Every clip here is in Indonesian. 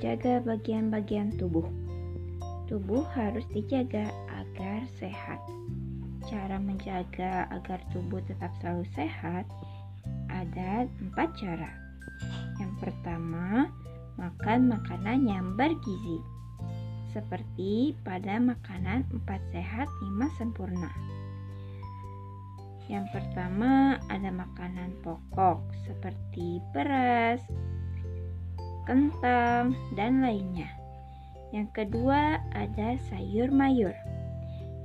menjaga bagian-bagian tubuh. Tubuh harus dijaga agar sehat. Cara menjaga agar tubuh tetap selalu sehat ada empat cara. Yang pertama, makan makanan yang bergizi. Seperti pada makanan empat sehat lima sempurna. Yang pertama ada makanan pokok seperti beras, kentang, dan lainnya. Yang kedua ada sayur mayur.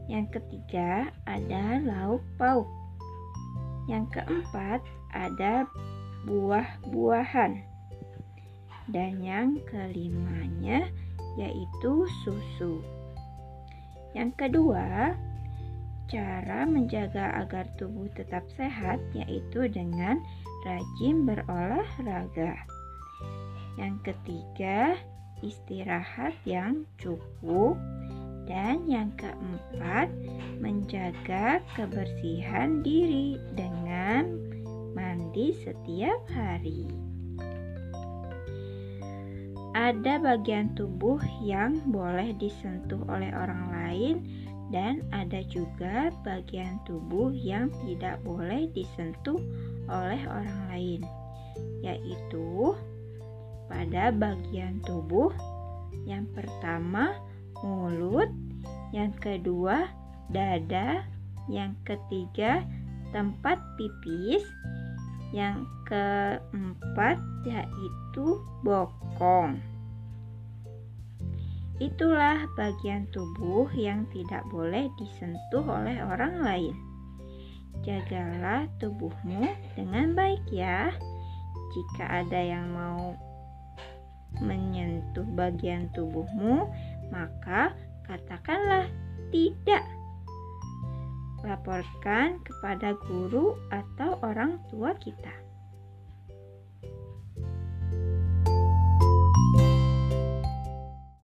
Yang ketiga ada lauk pauk. Yang keempat ada buah-buahan. Dan yang kelimanya yaitu susu. Yang kedua, cara menjaga agar tubuh tetap sehat yaitu dengan rajin berolahraga. Yang ketiga, istirahat yang cukup. Dan yang keempat, menjaga kebersihan diri dengan mandi setiap hari. Ada bagian tubuh yang boleh disentuh oleh orang lain, dan ada juga bagian tubuh yang tidak boleh disentuh oleh orang lain, yaitu pada bagian tubuh. Yang pertama, mulut, yang kedua, dada, yang ketiga, tempat pipis, yang keempat yaitu bokong. Itulah bagian tubuh yang tidak boleh disentuh oleh orang lain. Jagalah tubuhmu dengan baik ya. Jika ada yang mau menyentuh bagian tubuhmu, maka katakanlah tidak. Laporkan kepada guru atau orang tua kita.